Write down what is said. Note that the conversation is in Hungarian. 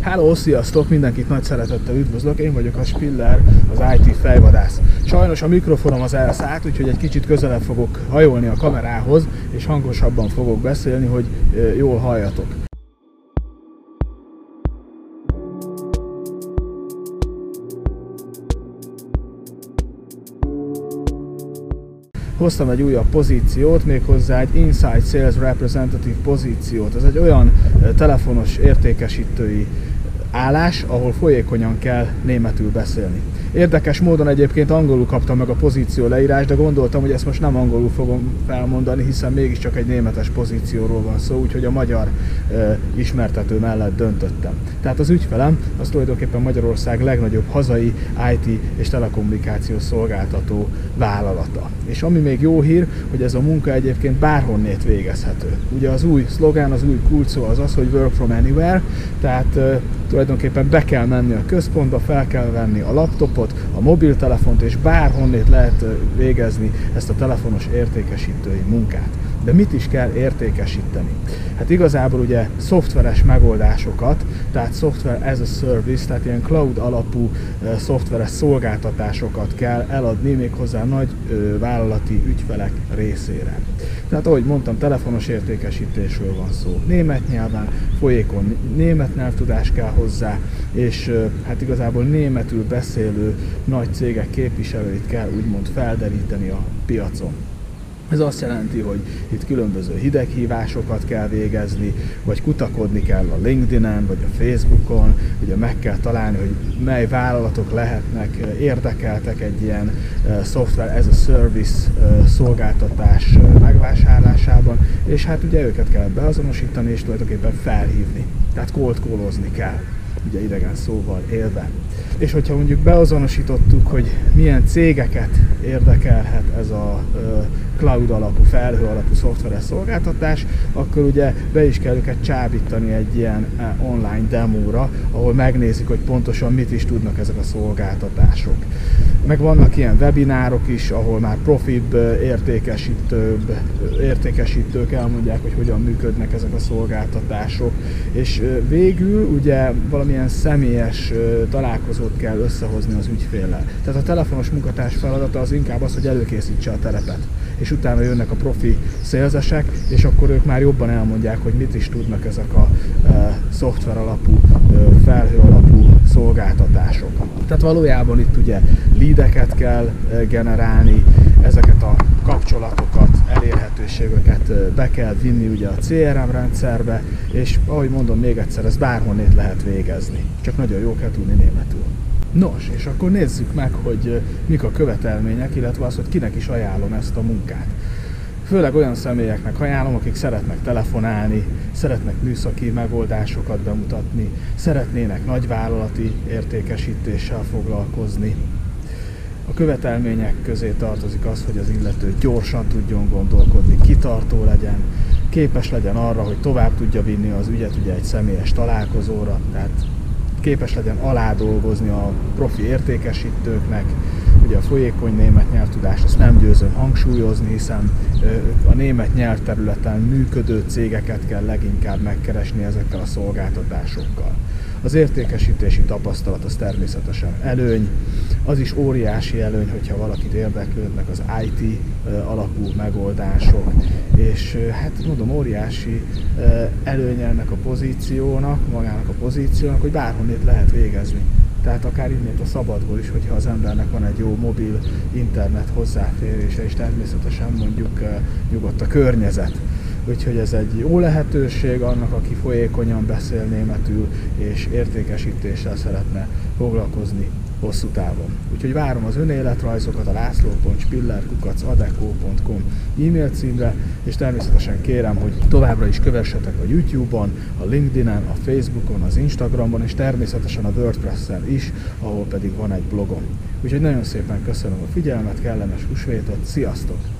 Hello, sziasztok! Mindenkit nagy szeretettel üdvözlök, én vagyok a Spiller, az IT fejvadász. Sajnos a mikrofonom az elszállt, úgyhogy egy kicsit közelebb fogok hajolni a kamerához, és hangosabban fogok beszélni, hogy jól halljatok. Hoztam egy újabb pozíciót, méghozzá egy Inside Sales Representative pozíciót. Ez egy olyan telefonos értékesítői állás, ahol folyékonyan kell németül beszélni. Érdekes módon egyébként angolul kaptam meg a pozíció leírás, de gondoltam, hogy ezt most nem angolul fogom felmondani, hiszen mégiscsak egy németes pozícióról van szó, úgyhogy a magyar e, ismertető mellett döntöttem. Tehát az ügyfelem az tulajdonképpen Magyarország legnagyobb hazai IT és telekommunikációs szolgáltató vállalata. És ami még jó hír, hogy ez a munka egyébként bárhonnét végezhető. Ugye az új szlogán, az új kulcsszó az az, hogy work from anywhere, tehát e, tulajdonképpen be kell menni a központba, fel kell venni a laptopot, a mobiltelefont, és bárhonnét lehet végezni ezt a telefonos értékesítői munkát. De mit is kell értékesíteni? Hát igazából ugye szoftveres megoldásokat, tehát software as a service, tehát ilyen cloud alapú szoftveres szolgáltatásokat kell eladni méghozzá nagy vállalati ügyfelek részére. Tehát ahogy mondtam, telefonos értékesítésről van szó. Német nyelven, folyékony német nyelvtudás kell hozzá, és hát igazából németül beszélő nagy cégek képviselőit kell úgymond felderíteni a piacon. Ez azt jelenti, hogy itt különböző hideghívásokat kell végezni, vagy kutakodni kell a LinkedIn-en, vagy a Facebookon, ugye meg kell találni, hogy mely vállalatok lehetnek érdekeltek egy ilyen software as a service szolgáltatás megvásárlásában, és hát ugye őket kell beazonosítani, és tulajdonképpen felhívni. Tehát cold kell ugye idegen szóval élve. És hogyha mondjuk beazonosítottuk, hogy milyen cégeket érdekelhet ez a cloud alapú, felhő alapú szoftveres szolgáltatás, akkor ugye be is kell őket csábítani egy ilyen online demóra, ahol megnézik, hogy pontosan mit is tudnak ezek a szolgáltatások. Meg vannak ilyen webinárok is, ahol már profibb értékesítőbb, értékesítők elmondják, hogy hogyan működnek ezek a szolgáltatások. És végül ugye valamilyen személyes találkozót kell összehozni az ügyféllel. Tehát a telefonos munkatárs feladata az inkább az, hogy előkészítse a terepet és utána jönnek a profi szélzesek, és akkor ők már jobban elmondják, hogy mit is tudnak ezek a e, szoftver alapú, e, felhő alapú szolgáltatások. Tehát valójában itt ugye leadeket kell e, generálni, ezeket a kapcsolatokat, elérhetőségeket e, be kell vinni ugye a CRM rendszerbe, és ahogy mondom még egyszer, ez bárhonnét lehet végezni. Csak nagyon jó kell tudni németül. Nos, és akkor nézzük meg, hogy mik a követelmények, illetve az, hogy kinek is ajánlom ezt a munkát. Főleg olyan személyeknek ajánlom, akik szeretnek telefonálni, szeretnek műszaki megoldásokat bemutatni, szeretnének nagyvállalati értékesítéssel foglalkozni. A követelmények közé tartozik az, hogy az illető gyorsan tudjon gondolkodni, kitartó legyen, képes legyen arra, hogy tovább tudja vinni az ügyet ugye egy személyes találkozóra, tehát képes legyen aládolgozni a profi értékesítőknek, ugye a folyékony német nyelvtudást azt nem győzöm hangsúlyozni, hiszen a német nyelvterületen működő cégeket kell leginkább megkeresni ezekkel a szolgáltatásokkal. Az értékesítési tapasztalat az természetesen előny, az is óriási előny, hogyha valakit érdeklődnek az IT alapú megoldások, és hát mondom, óriási előny ennek a pozíciónak, magának a pozíciónak, hogy bárhonnét lehet végezni. Tehát akár innét a szabadból is, hogyha az embernek van egy jó mobil internet hozzáférése, és természetesen mondjuk nyugodt a környezet. Úgyhogy ez egy jó lehetőség annak, aki folyékonyan beszél németül, és értékesítéssel szeretne foglalkozni hosszú távon. Úgyhogy várom az önéletrajzokat a lászló.spillerkukacadeko.com e-mail címre, és természetesen kérem, hogy továbbra is kövessetek a YouTube-on, a LinkedIn-en, a Facebookon, az Instagramon, és természetesen a WordPress-en is, ahol pedig van egy blogom. Úgyhogy nagyon szépen köszönöm a figyelmet, kellemes húsvétot, sziasztok!